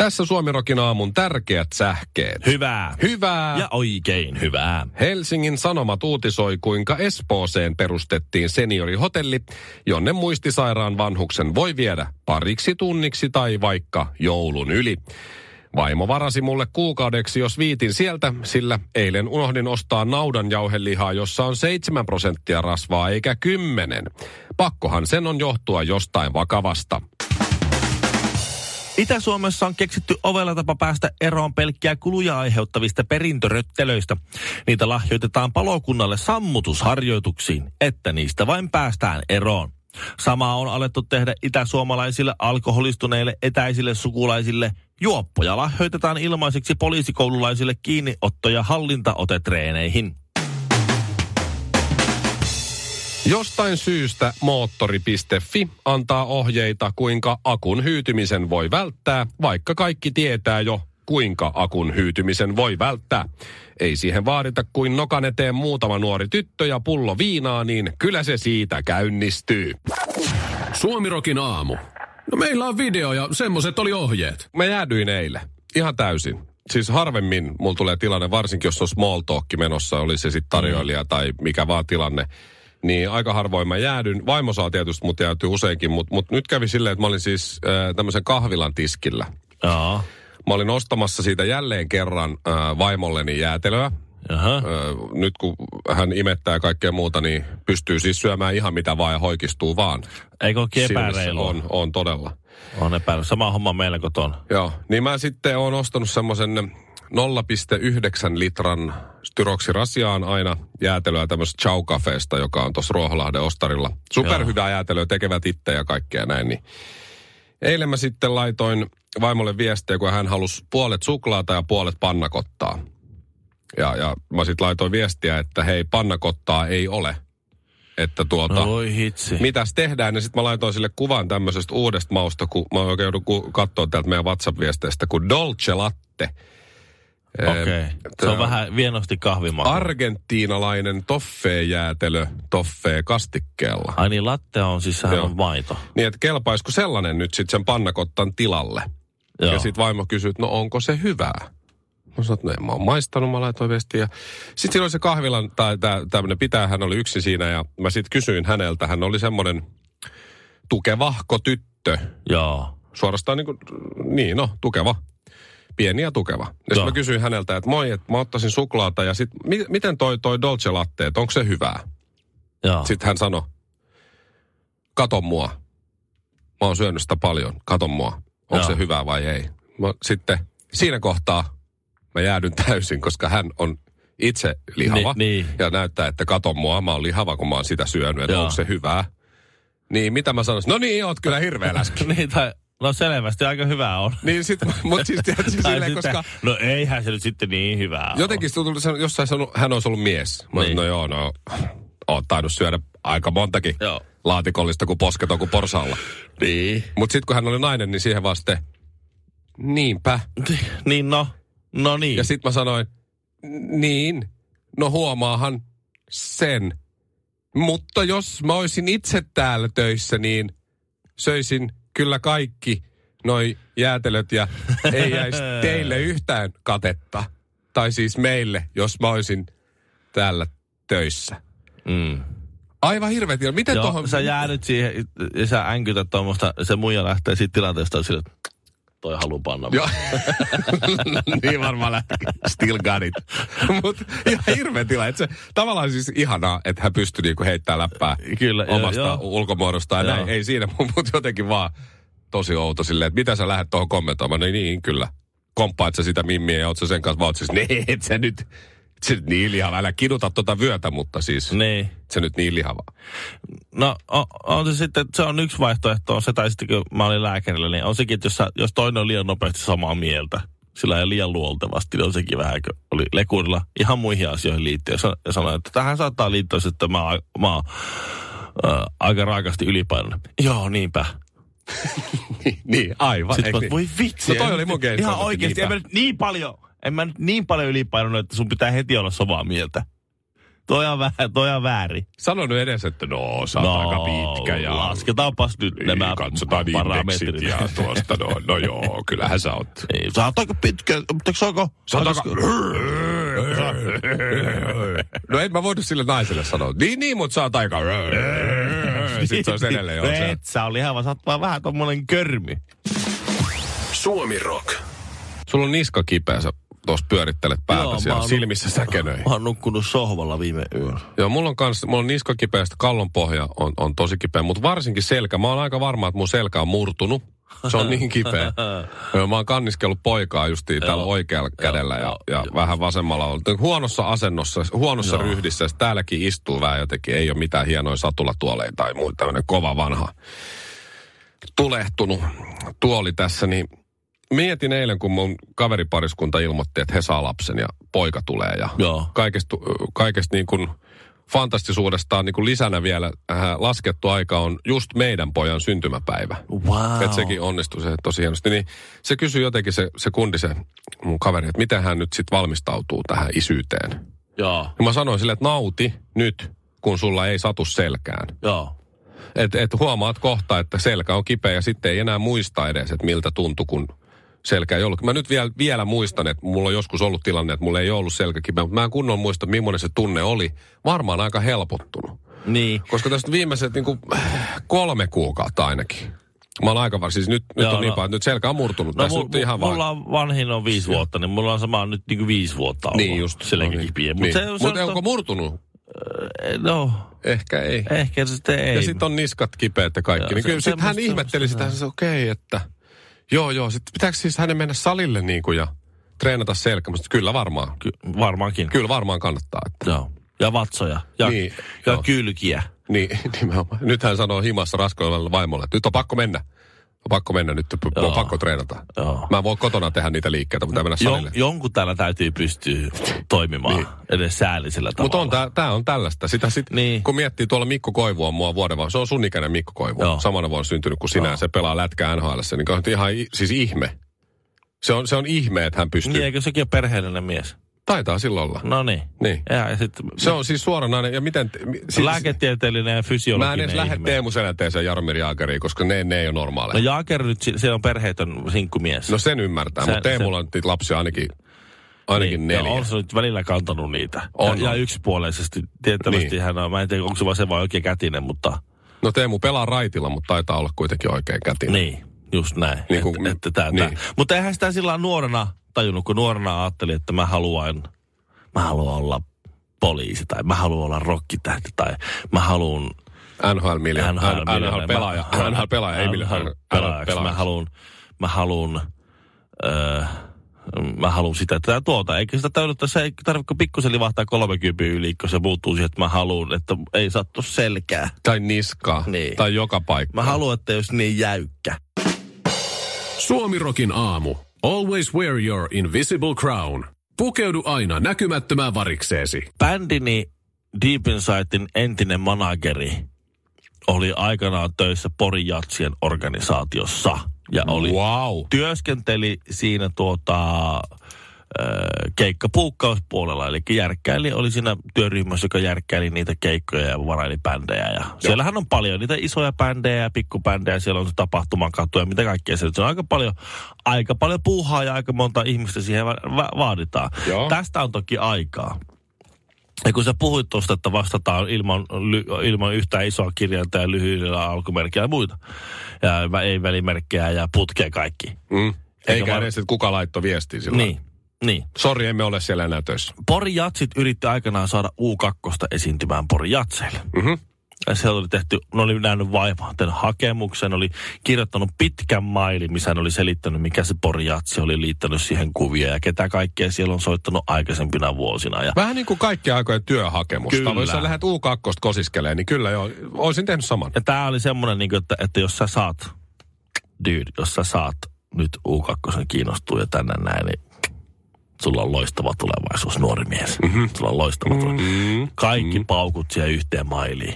Tässä Suomirokin aamun tärkeät sähkeet. Hyvää. Hyvää. Ja oikein hyvää. Helsingin Sanomat uutisoi, kuinka Espooseen perustettiin seniorihotelli, jonne muistisairaan vanhuksen voi viedä pariksi tunniksi tai vaikka joulun yli. Vaimo varasi mulle kuukaudeksi, jos viitin sieltä, sillä eilen unohdin ostaa naudanjauhelihaa, jossa on 7 prosenttia rasvaa eikä 10. Pakkohan sen on johtua jostain vakavasta. Itä-Suomessa on keksitty ovella tapa päästä eroon pelkkiä kuluja aiheuttavista perintöröttelöistä. Niitä lahjoitetaan palokunnalle sammutusharjoituksiin, että niistä vain päästään eroon. Sama on alettu tehdä itäsuomalaisille alkoholistuneille etäisille sukulaisille. Juoppoja lahjoitetaan ilmaiseksi poliisikoululaisille kiinniotto- ja hallintaotetreeneihin. Jostain syystä moottori.fi antaa ohjeita, kuinka akun hyytymisen voi välttää, vaikka kaikki tietää jo, kuinka akun hyytymisen voi välttää. Ei siihen vaadita kuin nokan eteen muutama nuori tyttö ja pullo viinaa, niin kyllä se siitä käynnistyy. Suomirokin aamu. No meillä on video ja semmoset oli ohjeet. Mä jäädyin eilen. Ihan täysin. Siis harvemmin mulla tulee tilanne, varsinkin jos on small talk menossa, oli se sitten tarjoilija tai mikä vaan tilanne. Niin aika harvoin mä jäädyn. Vaimo saa tietysti mut jäätyy useinkin, mutta mut nyt kävi silleen, että mä olin siis äh, tämmöisen kahvilan tiskillä. Joo. Mä olin ostamassa siitä jälleen kerran äh, vaimolleni jäätelöä. Jaha. Äh, nyt kun hän imettää kaikkea muuta, niin pystyy siis syömään ihan mitä vaan ja hoikistuu vaan. Eikö epäreilua? On, on todella. On epäreilu. Sama homma meillä kotona. Joo, niin mä sitten oon ostanut semmoisen 0,9 litran styroksirasiaan aina jäätelöä tämmöisestä Chow Cafeesta, joka on tuossa Ruoholahden ostarilla. Superhyvää jäätelöä, tekevät itse ja kaikkea näin. Niin. Eilen mä sitten laitoin vaimolle viestiä, kun hän halusi puolet suklaata ja puolet pannakottaa. Ja, ja mä sitten laitoin viestiä, että hei, pannakottaa ei ole. Että tuota, No voi hitsi. mitäs tehdään? Ja sitten mä laitoin sille kuvan tämmöisestä uudesta mausta, kun mä oikein joudun katsoa täältä meidän WhatsApp-viesteistä, kuin Dolce Latte. Okei. Okay. Se on vähän vienosti kahvimaku. Argentiinalainen toffee-jäätelö toffee kastikkeella. Ai niin, latte on siis sehän Joo. on maito. Niin, että kelpaisiko sellainen nyt sitten sen pannakottan tilalle? Joo. Ja sitten vaimo että no onko se hyvää? Mä sanoin, että no en mä oon maistanut, mä laitoin viestiä. Sitten siinä oli se kahvilan, tai tämmöinen pitää, hän oli yksi siinä, ja mä sitten kysyin häneltä, hän oli semmoinen tukevahko tyttö. Joo. Suorastaan niin kuin, niin no, tukeva. Pieni ja tukeva. Ja sitten mä kysyin häneltä, että moi, että mä ottaisin suklaata, ja sitten mi- miten toi, toi Dolce Latte, että onko se hyvää? Joo. Sitten hän sanoi, kato mua. Mä oon syönyt sitä paljon, kato mua. Onko se hyvää vai ei? Mä, sitten siinä kohtaa mä jäädyn täysin, koska hän on itse lihava. Ni- niin. Ja näyttää, että kato mua, mä oon lihava, kun mä oon sitä syönyt, että onko se hyvää. Niin mitä mä sanoisin? No niin, oot kyllä hirveä läski. niin, tai, no selvästi aika hyvää on. niin sit, mut siis tiedätkö Tai silleen, koska No eihän se nyt sitten niin hyvää jotenkin tuntuu, että jossain sanonut, hän olisi ollut mies. Mä niin. No joo, no, oot tainnut syödä aika montakin Joo. laatikollista, kun posket on kuin porsaalla. ole. Niin. Mutta sitten kun hän oli nainen, niin siihen vaste, niinpä. Niin no. No niin. Ja sitten mä sanoin, niin, no huomaahan sen. Mutta jos mä olisin itse täällä töissä, niin söisin kyllä kaikki noi jäätelöt ja ei jäisi teille yhtään katetta. Tai siis meille, jos mä olisin täällä töissä. Mm. Aivan hirveä tilanne. Miten Joo, tuohon... sä jäädyt siihen ja sä änkytät tuommoista, se muija lähtee siitä tilanteesta sille, että toi haluu panna. Joo. niin varmaan lähti. Still got it. Mutta ihan hirveä tila. Et se, tavallaan siis ihanaa, että hän pystyi niinku heittämään läppää Kyllä, omasta joo. ulkomuodostaan. Ja Joo. näin. Ei siinä, mutta jotenkin vaan tosi outo silleen, että mitä sä lähdet tuohon kommentoimaan. No niin, kyllä. Komppaat sä sitä mimmiä ja oot sä sen kanssa vaan siis, nee, et sä nyt Se nyt niin lihava. Älä kiduta tuota vyötä, mutta siis Niin. se nyt niin lihava. No on, on se sitten, se on yksi vaihtoehto, on se, tai sitten kun mä olin lääkärillä, niin on sekin, että jos, sä, jos toinen on liian nopeasti samaa mieltä, sillä ei liian luoltavasti, niin on sekin vähän, kun oli lekurilla ihan muihin asioihin liittyen. Ja sa- Ja sanoin, että tähän saattaa liittyä, että mä, mä oon äh, aika raakasti ylipainoinen. Joo, niinpä. Niin, aivan. Sitten eikö mä, niin? voi vitsi. No toi en oli mun Ihan en mä niinpä. nyt niin paljon, en mä nyt niin paljon ylipainonut, että sun pitää heti olla samaa mieltä. Toi on, vähän, toi on väärin. Sano nyt edes, että no, sä oot aika pitkä ja... Lasketaanpas nyt Niin, nämä katsotaan indeksit parametrit. ja tuosta, no, no joo, kyllähän sä oot. Niin, sä oot aika pitkä, mutta saako? Sä oot aika... No en mä voinut sille naiselle sanoa. Niin, niin, mutta sä oot aika... Sitten se olisi edelleen jo se. Et sä on lihava, sä oot vaan vähän tommonen körmi. Suomi Rock. Sulla on niska kipeä, sä tuossa pyörittelet päätä Joo, mä siellä silmissä säkenöi. Mä oon nukkunut sohvalla viime yön. Joo, mulla on kans, mulla on niska kipeä, kallon pohja on, on tosi kipeä, mutta varsinkin selkä. Mä oon aika varma, että mun selkä on murtunut. Se on niin kipeä. Mä oon kanniskellut poikaa justiin täällä oikealla kädellä ja, joo, ja joo. vähän vasemmalla. Huonossa asennossa, huonossa Joo. ryhdissä. Täälläkin istuu vähän jotenkin. Ei ole mitään hienoja satulatuoleja tai muuta. Tämmöinen kova vanha tulehtunut tuoli tässä, niin mietin eilen, kun mun kaveripariskunta ilmoitti, että he saa lapsen ja poika tulee ja Joo. kaikesta, kaikesta niin kuin fantastisuudestaan niin kuin lisänä vielä äh, laskettu aika on just meidän pojan syntymäpäivä. Wow. Että sekin onnistui se tosi hienosti. Niin se kysyi jotenkin se, se kundi, se mun kaveri, että miten hän nyt sitten valmistautuu tähän isyyteen. Joo, Ja mä sanoin sille, että nauti nyt, kun sulla ei satu selkään. joo. Että et huomaat kohta, että selkä on kipeä ja sitten ei enää muista edes, että miltä tuntui, kun selkä ei ollut. Mä nyt vielä, vielä muistan, että mulla on joskus ollut tilanne, että mulla ei ollut selkä kipeä, mutta mä en kunnon muista, millainen se tunne oli. Varmaan aika helpottunut. Niin. Koska tästä viimeiset niin kuin, kolme kuukautta ainakin. Mä oon aika var... Siis nyt, nyt Joo, on niin no. paljon, että nyt selkä on murtunut. No Tässä mu, nyt ihan vaan... mulla on vanhin on viisi vuotta, niin mulla on sama nyt niinku viisi vuotta ollut. Niin just. Selkä no niin. kipiä. Niin. Mutta se, se, Mut on- onko murtunut? No, Ehkä ei. ehkä se sitten ei. Ja sitten on niskat kipeät ja kaikki. Joo, niin se- kyllä sitten hän ihmetteli sitä, että okei, okay, että joo joo. Sitten pitääkö siis hänen mennä salille niin kuin ja treenata selkä? Mutta kyllä varmaan. Ky- varmaankin. Kyllä varmaan kannattaa. Että. Joo. Ja vatsoja. Ja, Niin, ja joo. kylkiä. Niin, nimenomaan. Nyt hän sanoo himassa raskoilevalle vaimolle, että nyt on pakko mennä. On pakko mennä nyt, on Joo. pakko treenata. Joo. Mä voin kotona tehdä niitä liikkeitä, mutta mennä Jon, salille. jonkun täällä täytyy pystyä toimimaan Niin. edes säällisellä tavalla. Mutta on tää, tää on tällaista. Sitä sit, Niin. kun miettii tuolla Mikko Koivu on mua vuoden vaan, se on sun ikäinen Mikko Koivu. Joo. Samana vuonna syntynyt kuin sinä, Joo. se pelaa lätkää NHL, niin on ihan siis ihme. Se on, se on ihme, että hän pystyy. Niin, eikö sekin ole perheellinen mies? Taitaa silloin olla. No niin. Niin. Ja, ja sit, Se on siis suoranainen, ja miten... mi- Siis, lääketieteellinen ja mä en fysiologinen edes lähde. Teemu Selänteeseen ja Jaromir Jaageriin, koska ne, ne ei ole normaaleja. No Jaaker nyt, se on perheetön sinkkumies. No sen ymmärtää, mutta Teemulla on niitä lapsia ainakin, ainakin niin, ja neljä. on se nyt välillä kantanut niitä. On, ja, ja on. yksipuolisesti. Tiettävästi Niin. hän on, mä en tiedä, onko se vaan se vai oikein kätinen, mutta No Teemu pelaa raitilla, mutta taitaa olla kuitenkin oikein kätinen. niin, just näin. Niin kuin- että, että tää, niin. tää. Mutta eihän sitä sillä nuorena tajunnut, kun nuorena ajattelin, että mä haluan, mä haluan olla poliisi tai mä haluan olla rokkitähti tai mä haluan NHL miljoona, NHL, NHL pelaaja, NHL pelaaja, ei NHL pelaajaksi. Mä pelaaja. haluan, mä haluan, öö, mä haluan sitä tätä tuota. Eikä sitä tarvitse, se ei tarvitse pikkusen livahtaa 30 yli, kun se muuttuu siihen, että mä haluan, että ei sattu selkää. Tai niskaa, Niin. tai joka paikka. Mä haluan, että jos niin jäykkä. Suomi Rockin aamu. Always wear your invisible crown. Pukeudu aina näkymättömään varikseesi. Bändini Deep Insightin entinen manageri oli aikanaan töissä Porin Jatsien organisaatiossa. Ja oli Wow. työskenteli siinä tuota, keikkapuukkauspuolella, eli järkkäili oli siinä työryhmässä, joka järkkäili niitä keikkoja ja varaili bändejä. Ja siellähän on paljon niitä isoja bändejä ja pikkubändejä, siellä on se tapahtumakatu ja mitä kaikkea. Se on aika paljon, aika paljon puuhaa ja aika monta ihmistä siihen va- va- vaaditaan. Joo. Tästä on toki aikaa. Ja kun sä puhuit tuosta, että vastataan ilman, ly, ilman yhtään isoa kirjainta ja lyhyillä alkumerkkejä ja muita. Ja ei välimerkkejä ja putkea kaikki. Mm. Eikä var- edes, että kuka laittoi viestiä sillä. Niin, niin. Sori, emme ole siellä enää töissä. Pori Jatsit yritti aikanaan saada U2 esiintymään Pori Jatseille. Mhm. Ja se oli tehty, ne oli nähnyt vaivaa tehnyt hakemuksen, oli kirjoittanut pitkän mailin, missä ne oli selittänyt, mikä se porjatsi oli liittänyt siihen kuvia ja ketä kaikkea siellä on soittanut aikaisempina vuosina. Ja Vähän niin kuin kaikki aikojen työhakemusta. Kyllä. Jos sä lähdet U2 kosiskeleen, niin kyllä joo, olisin tehnyt saman. Ja tää oli semmoinen, niin että, että jos sä saat, dude, jos sä saat nyt U2 kiinnostuu ja tänne näin, niin sulla on loistava tulevaisuus, nuori mies. Mm-hmm. Sulla on loistava tulevaisuus. Mm. Kaikki mm. paukut siihen yhteen mailiin.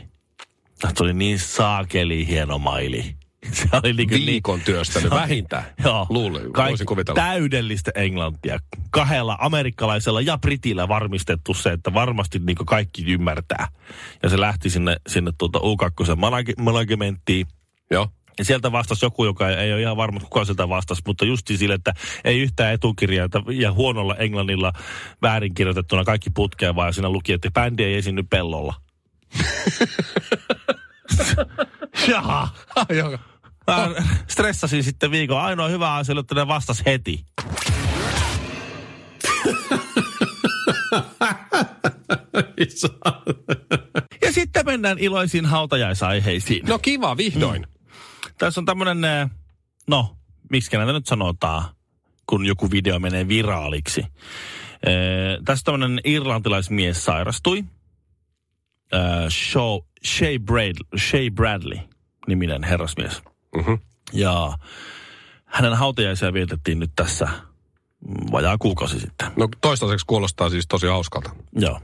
Se oli niin saakeli hieno maili. Se oli niin, niin Viikon työstänyt vähintään. Joo. Luulen, voisin kuvitella. täydellistä englantia. Kahdella amerikkalaisella ja britillä varmistettu se, että varmasti niin kaikki ymmärtää. Ja se lähti sinne, sinne tuota U2 manage- managementtiin. Joo. Ja sieltä vastasi joku, joka ei ole ihan varma, kuka sieltä vastasi, mutta justi sille, että ei yhtään etukirjaa ja huonolla englannilla väärinkirjoitettuna kaikki putkeen, vaan siinä luki, että bändi ei esiinny pellolla. Jaha. Mä stressasin sitten viikon. Ainoa hyvä asia oli, että ne vastas heti. ja sitten mennään iloisiin hautajaisaiheisiin. No kiva, vihdoin. Tässä on tämmönen, eh, no, miksi näitä nyt sanotaan, kun joku video menee viraaliksi. Eh, tässä tämmönen irlantilaismies sairastui. Eh, Show, Shay, Brad, Shay Bradley, niminen herrasmies. Mhm. Ja hänen hautajaisia vietettiin nyt tässä vajaa kuukausi sitten. No toistaiseksi kuulostaa siis tosi hauskalta. Joo.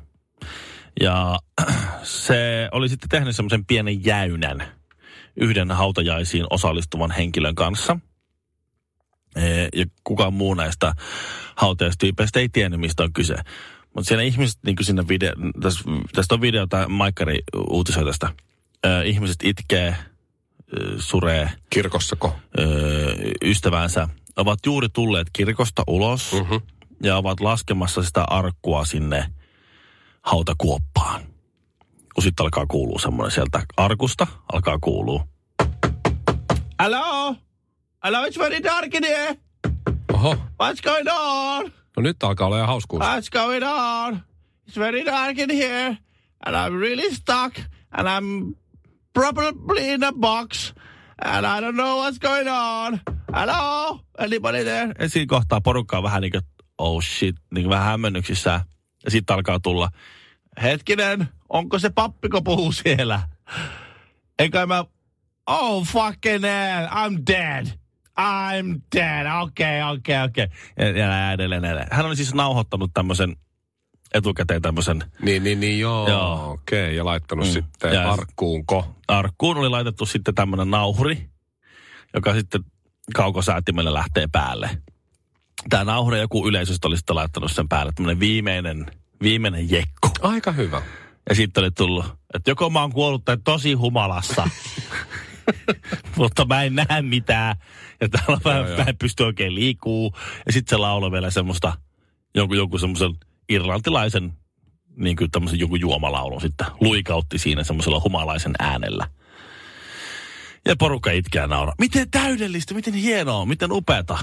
Ja se oli sitten tehnyt semmoisen pienen jäynän yhden hautajaisiin osallistuvan henkilön kanssa. Ee, Ja kukaan muu näistä hautajaistyypeistä ei tiennyt, mistä on kyse. Mutta siellä ihmiset, niin kuin siinä video, tästä, tästä on video, tai Maikkari uutisoi tästä. Ö, ihmiset itkee, ö, suree, Kirkossako? ystävänsä ovat juuri tulleet kirkosta ulos Mhm. ja ovat laskemassa sitä arkkua sinne hautakuoppaan. Kun sitten alkaa kuulua semmoinen sieltä arkusta, alkaa kuulua. Hello? Hello, it's very dark in here. Oho. What's going on? No nyt alkaa olla ihan hauskuus. What's going on? It's very dark in here. And I'm really stuck. And I'm probably in a box. And I don't know what's going on. Hello? Anybody there? Ja siinä kohtaa porukka on vähän niin kuin, oh shit, niin kuin vähän hämmennyksissä. Ja sitten alkaa tulla, hetkinen, onko se pappiko puhuu siellä? Enkä mä, oh fucking hell, I'm dead. I'm dead. Okei, okay, okei, okay, okei. Okay. Ja, edelleen, edelleen. Hän oli siis nauhoittanut tämmöisen etukäteen tämmöisen Niin, niin, niin, joo. Joo. Okei, okay. ja laittanut Mm. sitten Ja- arkkuunko. arkkuun oli laitettu sitten tämmöinen nauhuri, joka sitten kaukosäätimellä lähtee päälle. Tämä nauhuri joku yleisöstä oli sitten laittanut sen päälle tämmöinen viimeinen, viimeinen jekku. Aika hyvä. Ja sitten oli tullut, että joko mä oon kuollut tai tosi humalassa. Mutta mä en näe mitään. Ja täällä vähän, joo. mä en pysty oikein liikuu. Ja sitten se lauloi vielä semmoista, jonkun, jonkun semmoisen irlantilaisen, niin kuin tämmöisen joku juomalaulun sitten. Luikautti siinä semmoisella humalaisen äänellä. Ja porukka itkeä nauraa. Miten täydellistä, miten hienoa, miten upeata.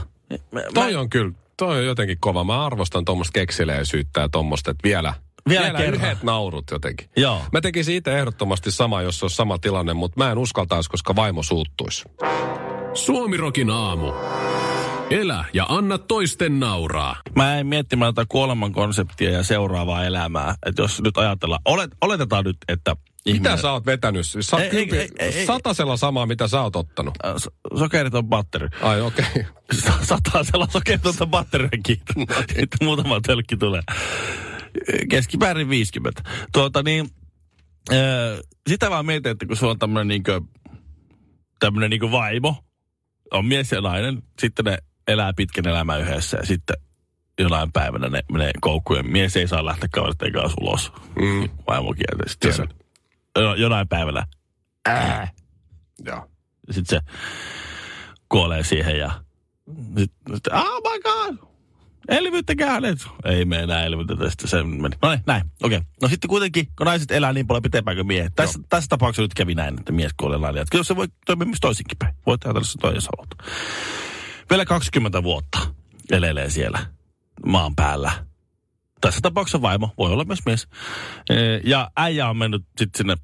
Mä, Toi on kyllä, toi on jotenkin kova. Mä arvostan tuommoista keksileisyyttä ja tuommoista, että vielä, Vielä vielä kerran. yhdet naurut jotenkin. Joo. Mä tekisin itse ehdottomasti sama, jos se olisi sama tilanne, mutta mä en uskaltaisi, koska vaimo suuttuisi. Suomirokin aamu. Elä ja anna toisten nauraa. Mä en miettimään tätä kuoleman konseptia ja seuraavaa elämää. Että jos nyt ajatellaan, olet, oletetaan nyt, että ihminen... Mitä sä oot vetänyt? Sä oot Ei, ei, kympi- ei, ei, ei. satasella samaa, mitä sä oot ottanut. So- Sokerit on batteri. Ai okei. Okay. Satasella sokeritonta batteria kiitos. Sitten muutama tölkki tulee. Keskimäärin 50. Tuota niin, äh, sitä vaan mietin, että kun sulla on tämmönen niinkö, tämmönen niinkö vaimo, on mies ja nainen, sitten ne elää pitkän elämän yhdessä ja sitten jonain päivänä ne menee koukkuun mies ei saa lähteä kaveritten kanssa ulos. Mm. Vaimo kieltä. Jonain päivänä, ää, ja sitten se kuolee siihen ja sitten, sit, oh my god, elvyttäkää hänet. Ei me enää elvytetä, sitten se meni. No niin, näin, okei. Okay. No sitten kuitenkin, kun naiset elää niin paljon pitempään kuin miehet. Tässä, tässä tapauksessa nyt kävi näin, että mies kuolee nainen. Kyllä se voi toimia myös toisinkin päin. Voit ajatella se toi, jos haluat. Vielä 20 vuotta elelee siellä maan päällä. Tässä tapauksessa vaimo, voi olla myös mies. Ee, Ja äijä on mennyt sitten sinne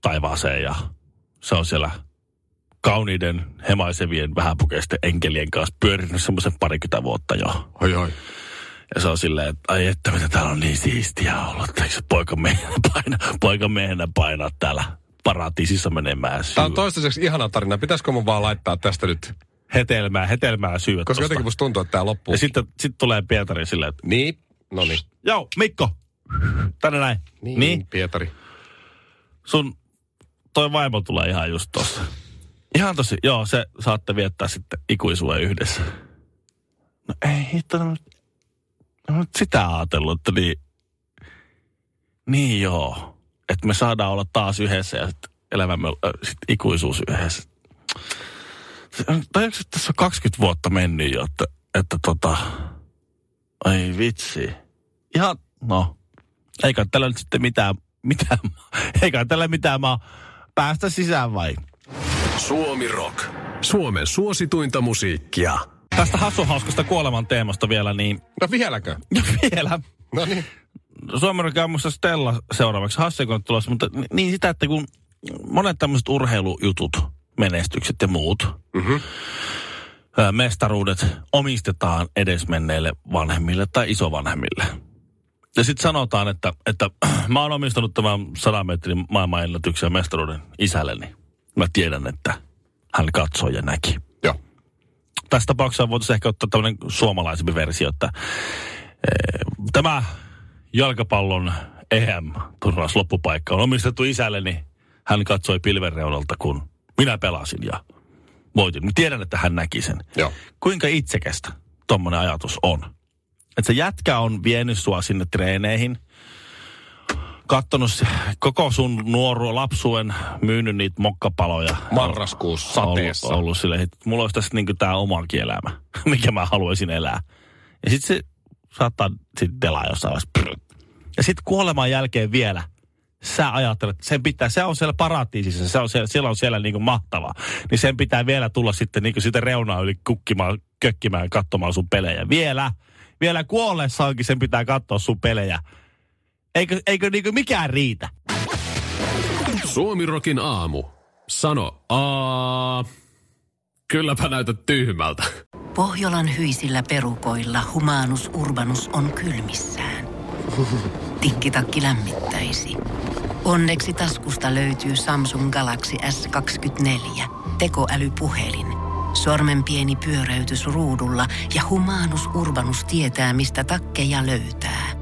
taivaaseen ja se on siellä kauniiden, hemaisevien, vähäpukeisten enkelien kanssa pyörinyt semmoisen parikymmentä vuotta jo. Oi, oi. Ja se on silleen, että ai että mitä täällä on niin siistiä ollut. Eikö se poikamiehenä paina, poikamiehenä painaa täällä paratiisissa menemään syy. Tämä on toistaiseksi ihana tarina. Pitäisikö mun vaan laittaa tästä nyt? Hetelmää, hetelmää syödä Koska tosta. jotenkin musta tuntuu, että tämä loppuu. Ja sitten sit tulee Pietari silleen, että Niin, no niin. joo, Mikko, tänne näin. Niin, niin. Pietari. sun toi vaimo tulee ihan just tossa. Ihan tosi, joo, se saatte viettää sitten ikuisuuden yhdessä. No ei hitto, no, no sitä ajatellut, että niin, niin joo, että me saadaan olla taas yhdessä ja sitten elämämme äh, sit ikuisuus yhdessä. Tai onko tässä on 20 vuotta mennyt jo, että, että tota, ai vitsi. Ihan, no, eikä tällä nyt sitten mitään, mitään, eikä tällä mitään maa päästä sisään vai? Suomi Rock. Suomen suosituinta musiikkia. Tästä hassuhauskasta kuoleman teemasta vielä, niin No vieläkö? ja vielä. No niin. Suomen Rock musta Stella seuraavaksi. Hassi kun on tulossa, mutta ni- niin sitä, että kun monet tämmöiset urheilujutut, menestykset ja muut, Mhm. ää, mestaruudet omistetaan edesmenneille vanhemmille tai isovanhemmille. Ja sitten sanotaan, että, että mä oon omistanut tämän 100 metrin maailmanennätyksen ja mestaruuden isälleni. Mä tiedän, että hän katsoi ja näki. Joo. Tässä tapauksessa voitaisiin ehkä ottaa tämmöinen suomalaisempi versio, että eh, tämä jalkapallon EM-turnaus loppupaikka on omistettu isälleni. Hän katsoi pilven reunalta, kun minä pelasin ja voitin. Mä tiedän, että hän näki sen. Joo. Kuinka itsekästä tommonen ajatus on? Että se jätkä on vienyt sua sinne treeneihin, kattonut koko sun nuoruo lapsuuden, myynyt niitä mokkapaloja. Marraskuussa sateessa. Ollut, ollut sille, että mulla olisi tässä niinku tää omakin elämä, mikä mä haluaisin elää. Ja sit se saattaa sit delaa jossain vaiheessa. Ja sit kuoleman jälkeen vielä sä ajattelet, että sen pitää, se on siellä paratiisissa, se on siellä, siellä on siellä niinku mahtava. Niin sen pitää vielä tulla sitten niinku sitä reunaa yli kukkimaan, kökkimään, katsomaan sun pelejä. Vielä, vielä kuollessaankin sen pitää katsoa sun pelejä. Eikö, eikö niinku mikään riitä? Suomi Rockin aamu. Sano a. Kylläpä näytät tyhmältä. Pohjolan hyisillä perukoilla humanus urbanus on kylmissään. Tikkitakki lämmittäisi. Onneksi taskusta löytyy Samsung Galaxy S24. Tekoälypuhelin. Sormen pieni pyöräytys ruudulla ja humanus urbanus tietää, mistä takkeja löytää.